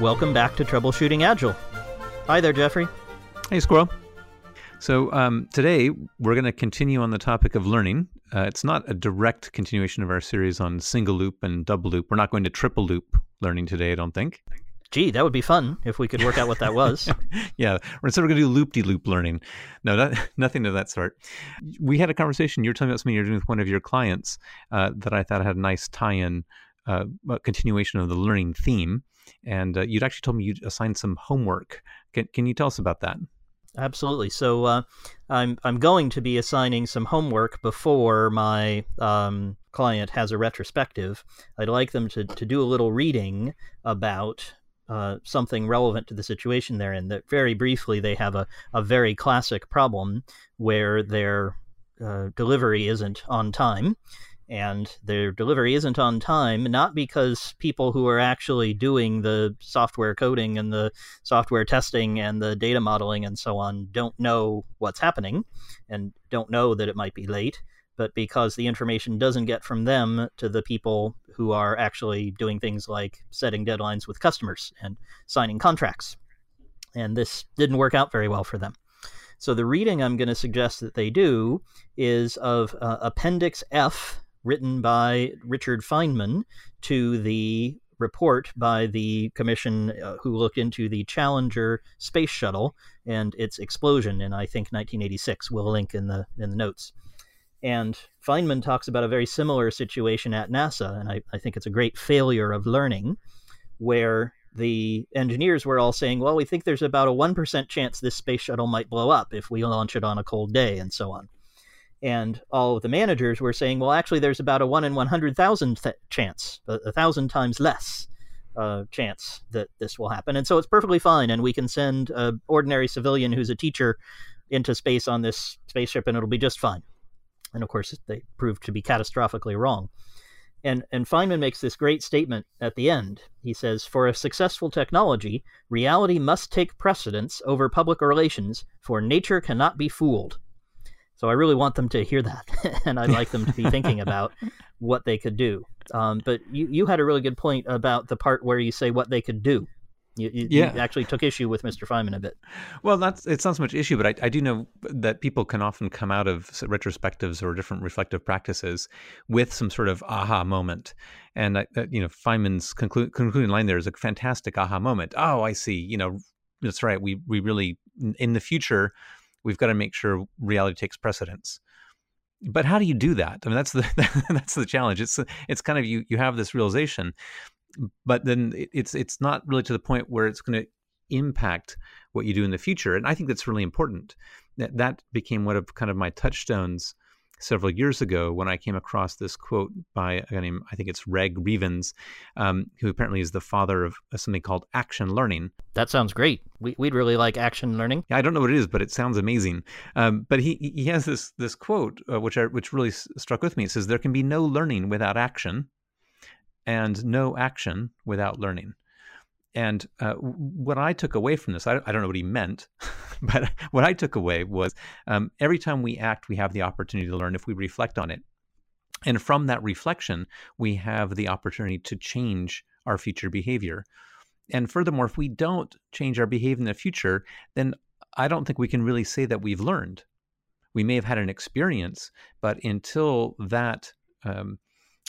welcome back to Troubleshooting Agile. Hi there, Jeffrey. Hey, Squirrel. So um, today we're going to continue on the topic of learning. Uh, it's not a direct continuation of our series on single loop and double loop. We're not going to triple loop learning today, I don't think. Gee, that would be fun if we could work out what that was. yeah, instead we're going to do loop-de-loop learning. No, that, nothing of that sort. We had a conversation. You were telling me about something you're doing with one of your clients uh, that I thought had a nice tie-in, uh, continuation of the learning theme. And uh, you'd actually told me you'd assigned some homework. Can, can you tell us about that? Absolutely. So uh, I'm I'm going to be assigning some homework before my um, client has a retrospective. I'd like them to, to do a little reading about uh, something relevant to the situation they're in. That very briefly, they have a, a very classic problem where their uh, delivery isn't on time. And their delivery isn't on time, not because people who are actually doing the software coding and the software testing and the data modeling and so on don't know what's happening and don't know that it might be late but because the information doesn't get from them to the people who are actually doing things like setting deadlines with customers and signing contracts. And this didn't work out very well for them. So the reading I'm going to suggest that they do is of uh, Appendix F, written by Richard Feynman, to the report by the commission uh, who looked into the Challenger space shuttle and its explosion in I think 1986. We'll link in the in the notes. And Feynman talks about a very similar situation at NASA, and I, I think it's a great failure of learning, where the engineers were all saying, well, we think there's about a 1% chance this space shuttle might blow up if we launch it on a cold day, and so on. And all of the managers were saying, well, actually, there's about a 1 in 100,000 th- chance, a, a, thousand times less uh, chance that this will happen. And so it's perfectly fine, and we can send an ordinary civilian who's a teacher into space on this spaceship, and it'll be just fine. And of course, they proved to be catastrophically wrong. And, and Feynman makes this great statement at the end. He says, For a successful technology, reality must take precedence over public relations, for nature cannot be fooled. So I really want them to hear that, and I'd like them to be thinking about what they could do. Um, but you, you had a really good point about the part where you say what they could do. You, you, yeah. you, actually took issue with Mr. Feynman a bit. Well, that's it's not so much issue, but I, I do know that people can often come out of retrospectives or different reflective practices with some sort of aha moment. And uh, you know, Feynman's conclu- concluding line there is a fantastic aha moment. Oh, I see. You know, that's right. We we really in the future we've got to make sure reality takes precedence but how do you do that? I mean, that's the that's the challenge. It's it's kind of you you have this realization, but then it's it's not really to the point where it's going to impact what you do in the future and i think that's really important that that became one of kind of my touchstones several years ago when i came across this quote by a guy named i think it's reg revans um, who apparently is the father of something called action learning. That sounds great. We, would really like action learning. Yeah, i don't know what it is but it sounds amazing. Um, but he he has this this quote uh, which I, which really struck with me. It says there can be no learning without action and no action without learning. And uh, what I took away from this, I, I, don't know what he meant, but what I took away was um, every time we act, we have the opportunity to learn if we reflect on it. And from that reflection, we have the opportunity to change our future behavior. And furthermore, if we don't change our behavior in the future, then I don't think we can really say that we've learned. We may have had an experience, but until that um,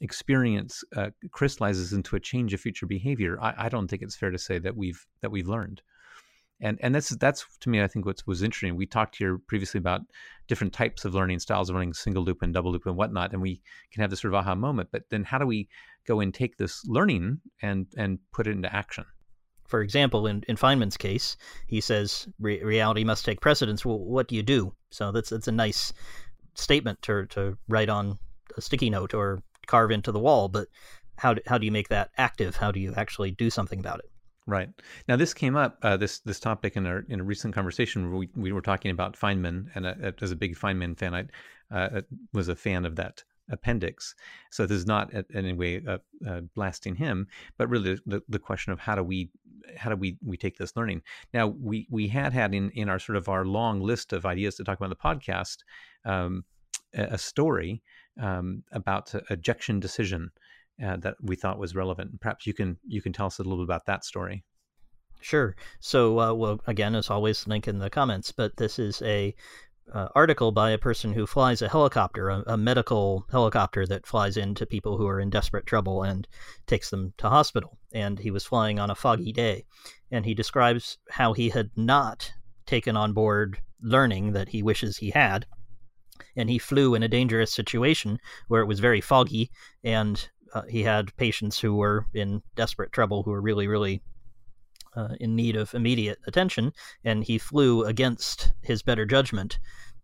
experience uh, crystallizes into a change of future behavior, I, I, don't think it's fair to say that we've that we've learned. And and that's that's to me, I think what was interesting. We talked here previously about different types of learning styles of learning, single loop and double loop and whatnot, and we can have this sort of aha moment. But then, how do we go and take this learning and and put it into action? For example, in, in Feynman's case, he says re- reality must take precedence. Well, what do you do? So that's that's a nice statement to to write on a sticky note or carve into the wall, but how do, how do you make that active? How do you actually do something about it? Right now, this came up uh, this this topic in a in a recent conversation where we, we were talking about Feynman, and uh, as a big Feynman fan, I uh, was a fan of that appendix. So this is not in any way uh, blasting him, but really the, the question of how do we how do we we take this learning? Now we we had had in in our sort of our long list of ideas to talk about the podcast um, a story um, about ejection decision uh, that we thought was relevant. Perhaps you can you can tell us a little bit about that story. Sure. So, uh, well, again, as always, link in the comments. But this is a uh, article by a person who flies a helicopter, a, a, medical helicopter that flies into people who are in desperate trouble and takes them to hospital. And he was flying on a foggy day, and he describes how he had not taken on board learning that he wishes he had. And he flew in a dangerous situation where it was very foggy, and uh, he had patients who were in desperate trouble who were really, really uh, in need of immediate attention, and he flew against his better judgment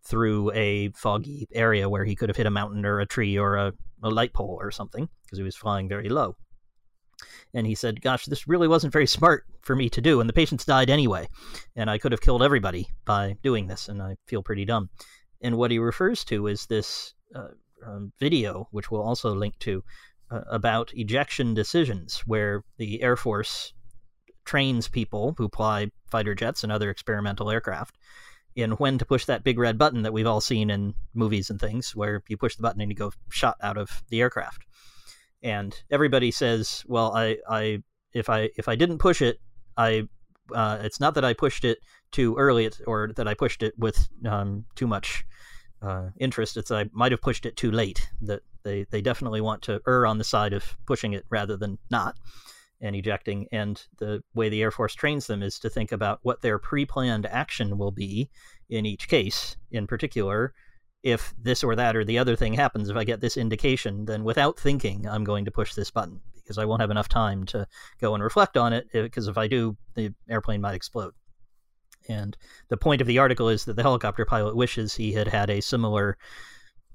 through a foggy area where he could have hit a mountain or a tree or a, a light pole or something because he was flying very low. And he said, Gosh, this really wasn't very smart for me to do. And the patients died anyway. And I could have killed everybody by doing this. And I feel pretty dumb. And what he refers to is this uh, um, video, which we'll also link to, uh, about ejection decisions, where the Air Force trains people who fly fighter jets and other experimental aircraft in when to push that big red button that we've all seen in movies and things, where you push the button and you go shot out of the aircraft. And everybody says, "Well, I, I, if I, if I didn't push it, I, uh, it's not that I pushed it too early, or that I pushed it with um, too much uh, interest. It's I might have pushed it too late. That they, they definitely want to err on the side of pushing it rather than not." and ejecting. And the way the Air Force trains them is to think about what their pre planned action will be in each case. In particular, if this or that or the other thing happens, if I get this indication, then without thinking, I'm going to push this button because I won't have enough time to go and reflect on it. Because if I do, the airplane might explode. And the point of the article is that the helicopter pilot wishes he had had a similar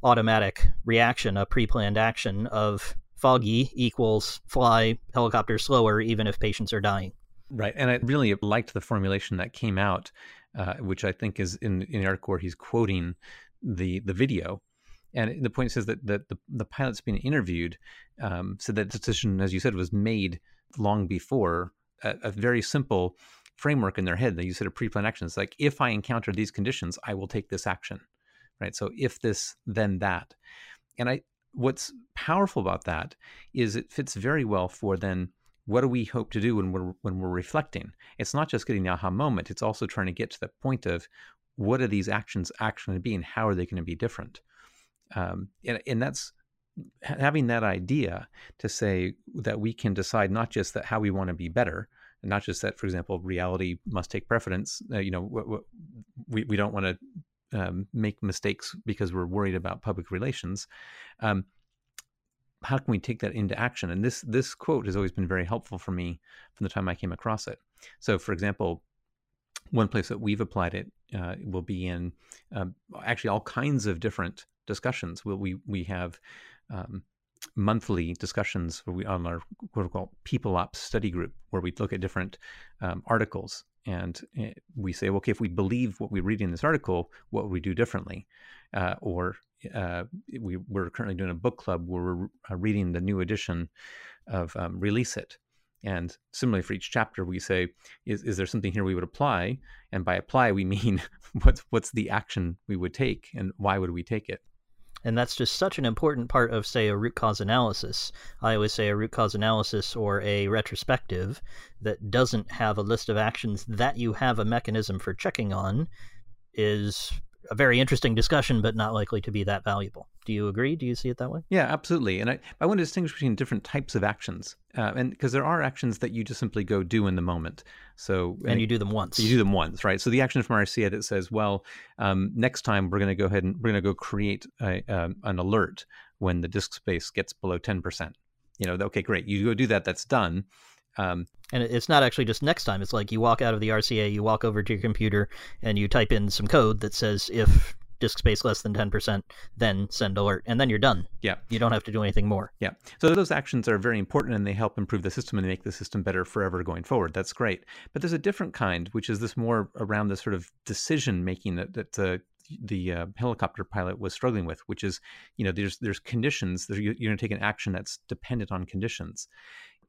automatic reaction, a pre planned action of foggy equals fly helicopter slower, even if patients are dying. Right. And I really liked the formulation that came out, uh, which I think is in, in the article where he's quoting the, the video. And the point says that, that the, the pilot's being interviewed um, said that decision, as you said, was made long before a, a very simple framework in their head. They use it a pre-planned action. It's like, if I encounter these conditions, I will take this action, right? So if this, then that. And I, what's powerful about that is it fits very well for then what do we hope to do when we're when we're reflecting it's not just getting the aha moment it's also trying to get to the point of what are these actions actually going to be and how are they going to be different um, and, and that's having that idea to say that we can decide not just that how we want to be better not just that for example reality must take precedence uh, you know we, we don't want to um, make mistakes because we're worried about public relations. Um, how can we take that into action? And this this quote has always been very helpful for me from the time I came across it. So, for example, one place that we've applied it uh, will be in uh, actually all kinds of different discussions. We'll, we we have um, monthly discussions we, on our what we call people ops study group, where we look at different um, articles and eh, we say, okay, if we believe what we read in this article, what would we do differently? Uh, or uh, we, we're currently doing a book club where we're uh, reading the new edition of um, Release It. And similarly, for each chapter, we say, is, is there something here we would apply? And by apply, we mean what's, what's the action we would take and why would we take it? And that's just such an important part of, say, a root cause analysis. I always say a root cause analysis or a retrospective that doesn't have a list of actions that you have a mechanism for checking on is a very interesting discussion, but not likely to be that valuable. Do you agree? Do you see it that way? Yeah, absolutely. And I, I want to distinguish between different types of actions. Uh, and because there are actions that you just simply go do in the moment. So and, you do them once. You do them once, right? So the action from RCA that says, well, um, next time we're going to go ahead and we're going to go create a, um, an alert when the disk space gets below 10%. You know, okay, great. You go do that. That's done. Um, and it's not actually just next time. It's like you walk out of the RCA, you walk over to your computer, and you type in some code that says if disk space less than 10%, then send alert. And then you're done. Yeah. You don't have to do anything more. Yeah. So those actions are very important and they help improve the system and make the system better forever going forward. That's great. But there's a different kind, which is this more around the sort of decision making that, that the the uh, helicopter pilot was struggling with, which is, you know, there's there's conditions. That you're going to take an action that's dependent on conditions,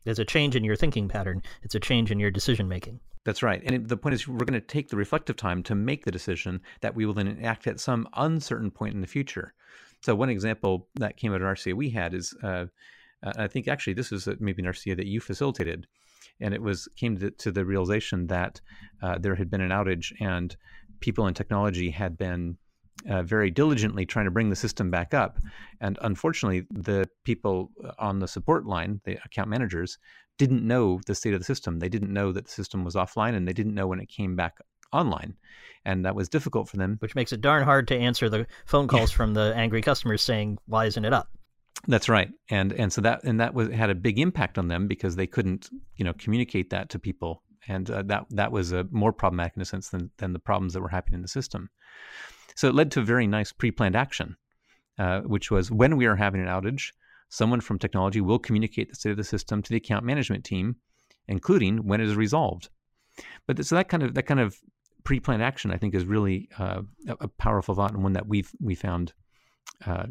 there's a change in your thinking pattern. It's a change in your decision making. That's right. And the point is, we're going to take the reflective time to make the decision that we will then enact at some uncertain point in the future. So, one example that came out of RCA we had is uh, I think actually this is maybe an RCA that you facilitated. and it was came to, to the realization that uh, there had been an outage and people in technology had been uh, very diligently trying to bring the system back up. And unfortunately, the people on the support line, the account managers, didn't know the state of the system. They didn't know that the system was offline and they didn't know when it came back online. And that was difficult for them. Which makes it darn hard to answer the phone calls from the angry customers saying, why isn't it up? That's right, and and so that and that was had a big impact on them because they couldn't you know communicate that to people, and uh, that that was a more problematic in a sense than than the problems that were happening in the system. So it led to a very nice pre-planned action, uh, which was when we are having an outage, someone from technology will communicate the state of the system to the account management team, including when it is resolved. But so that kind of that kind of pre-planned action, I think, is really uh, a powerful thought and one that we've we found uh,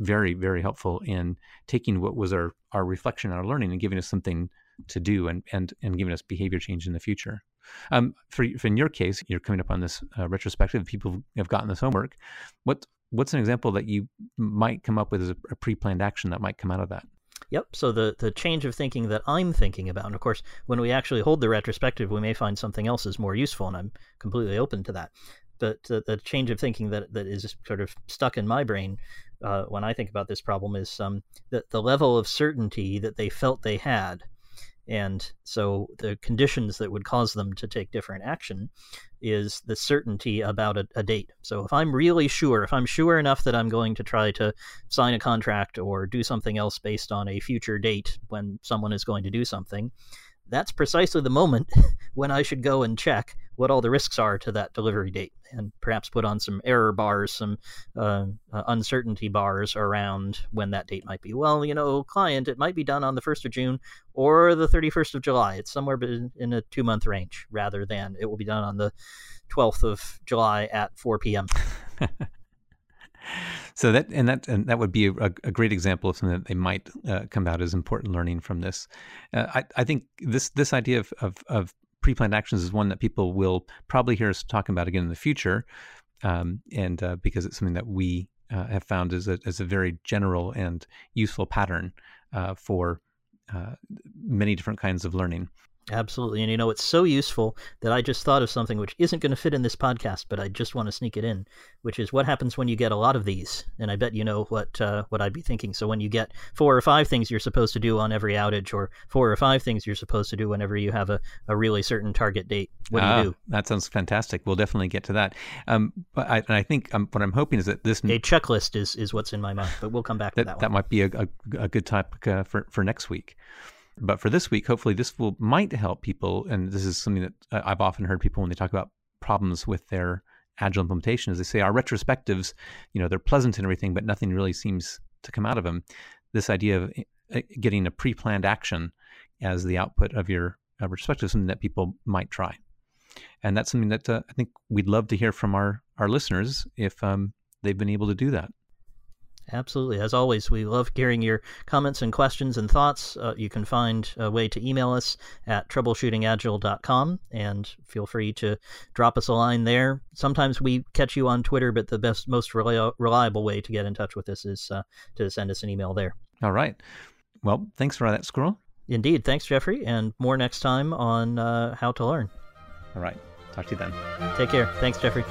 very very helpful in taking what was our our reflection our learning and giving us something to do and and and giving us behavior change in the future. Um, for, for, in your case, you're coming up on this uh, retrospective. People have gotten this homework. What what's an example that you might come up with as a, a pre-planned action that might come out of that? Yep. So the the change of thinking that I'm thinking about, and of course, when we actually hold the retrospective, we may find something else is more useful, and I'm completely open to that. But the, the change of thinking that that is sort of stuck in my brain uh, when I think about this problem is um, that the level of certainty that they felt they had and so the conditions that would cause them to take different action is the certainty about a, a, date. So if I'm really sure, if I'm sure enough that I'm going to try to sign a contract or do something else based on a future date when someone is going to do something, that's precisely the moment when I should go and check what all the risks are to that delivery date and perhaps put on some error bars, some uh, uh, uncertainty bars around when that date might be. Well, you know, client, it might be done on the 1st of June or the 31st of July. It's somewhere in a two month range rather than it will be done on the 12th of July at 4 p.m. so that and that and that would be a, a great example of something that they might uh, come out as important learning from this. Uh, I, I think this this idea of, of, of pre-planned actions is one that people will probably hear us talking about again in the future, um, and uh, because it's something that we uh, have found as a as a very general and useful pattern uh, for uh, many different kinds of learning. Absolutely. And you know, it's so useful that I just thought of something which isn't going to fit in this podcast, but I just want to sneak it in, which is what happens when you get a lot of these. And I bet you know what uh, what I'd be thinking. So when you get four or five things you're supposed to do on every outage, or four or five things you're supposed to do whenever you have a, a really certain target date, what do you ah, do? That sounds fantastic. We'll definitely get to that. Um, but I, and I think um, what I'm hoping is that this a checklist is, is what's in my mind, but we'll come back that, to that. That might be a, a, a good topic uh, for for next week. But for this week, hopefully this will might help people. And this is something that uh, I've often heard people when they talk about problems with their agile implementation is they say our retrospectives, you know, they're pleasant and everything, but nothing really seems to come out of them. This idea of uh, getting a pre-planned action as the output of your uh, retrospective something that people might try. And that's something that uh, I think we'd love to hear from our, our listeners if um, they've been able to do that. Absolutely. As always, we love hearing your comments and questions and thoughts. Uh, you can find a way to email us at troubleshootingagile.com and feel free to drop us a line there. Sometimes we catch you on Twitter, but the best, most reliable way to get in touch with us is uh, to send us an email there. All right. Well, thanks for that, Squirrel. Indeed. Thanks, Jeffrey. And more next time on uh, How to Learn. All right. Talk to you then. Take care. Thanks, Jeffrey.